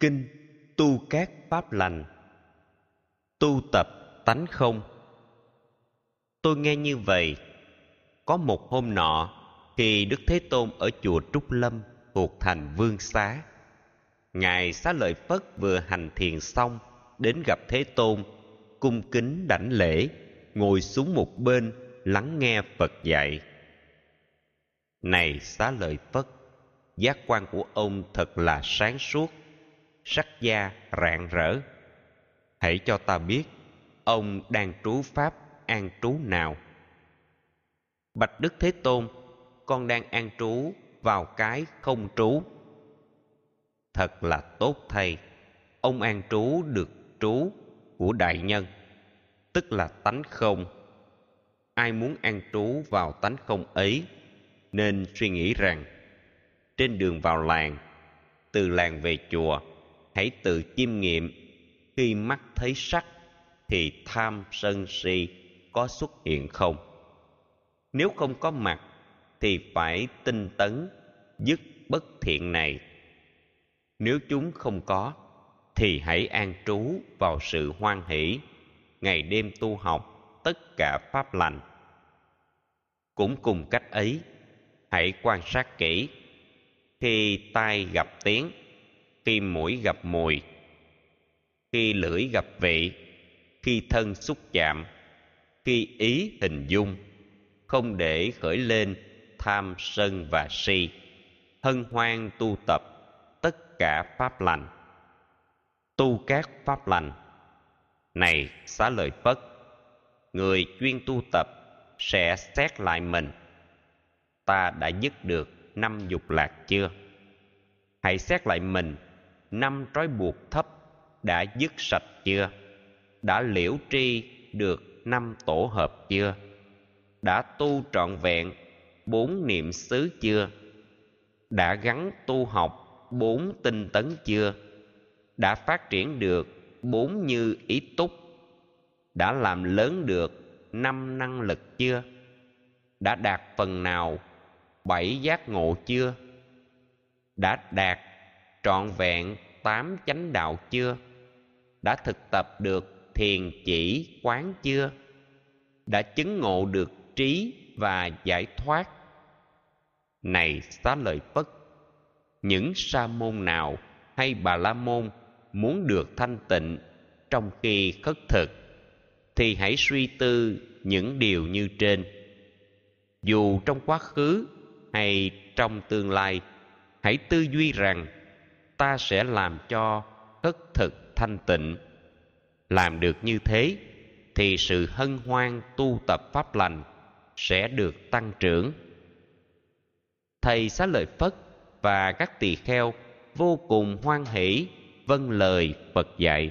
Kinh Tu các Pháp Lành. Tu tập tánh không. Tôi nghe như vậy. Có một hôm nọ, Khi Đức Thế Tôn ở chùa Trúc Lâm thuộc thành Vương Xá, Ngài Xá Lợi Phất vừa hành thiền xong, Đến gặp Thế Tôn, Cung kính đảnh lễ, Ngồi xuống một bên, lắng nghe Phật dạy. Này Xá Lợi Phất, Giác quan của ông thật là sáng suốt sắc da rạng rỡ. Hãy cho ta biết ông đang trú pháp an trú nào. Bạch đức thế tôn con đang an trú vào cái không trú. Thật là tốt thầy, ông an trú được trú của đại nhân tức là tánh không. Ai muốn an trú vào tánh không ấy nên suy nghĩ rằng trên đường vào làng từ làng về chùa hãy tự chiêm nghiệm. Khi mắt thấy sắc, thì tham sân si có xuất hiện không? Nếu không có mặt, thì phải tinh tấn dứt bất thiện này. Nếu chúng không có, thì hãy an trú vào sự hoan hỷ. Ngày đêm tu học tất cả pháp lành. Cũng cùng cách ấy, hãy quan sát kỹ. Khi tai gặp tiếng khi mũi gặp mùi. Khi lưỡi gặp vị, khi thân xúc chạm, khi ý hình dung, không để khởi lên tham sân và si, hân hoan tu tập tất cả pháp lành. Tu các pháp lành. Này, xá lợi phất, người chuyên tu tập sẽ xét lại mình. Ta đã dứt được năm dục lạc chưa? Hãy xét lại mình năm trói buộc thấp đã dứt sạch chưa? Đã liễu tri được năm tổ hợp chưa? Đã tu trọn vẹn bốn niệm xứ chưa? Đã gắn tu học bốn tinh tấn chưa? Đã phát triển được bốn như ý túc? Đã làm lớn được năm năng lực chưa? Đã đạt phần nào bảy giác ngộ chưa? Đã đạt trọn vẹn tám chánh đạo chưa? Đã thực tập được thiền chỉ, quán chưa? Đã chứng ngộ được trí và giải thoát? Này xá lợi phất, những sa môn nào hay bà la môn muốn được thanh tịnh trong khi khất thực thì hãy suy tư những điều như trên. Dù trong quá khứ hay trong tương lai, hãy tư duy rằng ta sẽ làm cho thất thực thanh tịnh. Làm được như thế, thì sự hân hoan tu tập pháp lành sẽ được tăng trưởng. Thầy xá lợi phất và các tỳ kheo vô cùng hoan hỷ vâng lời phật dạy.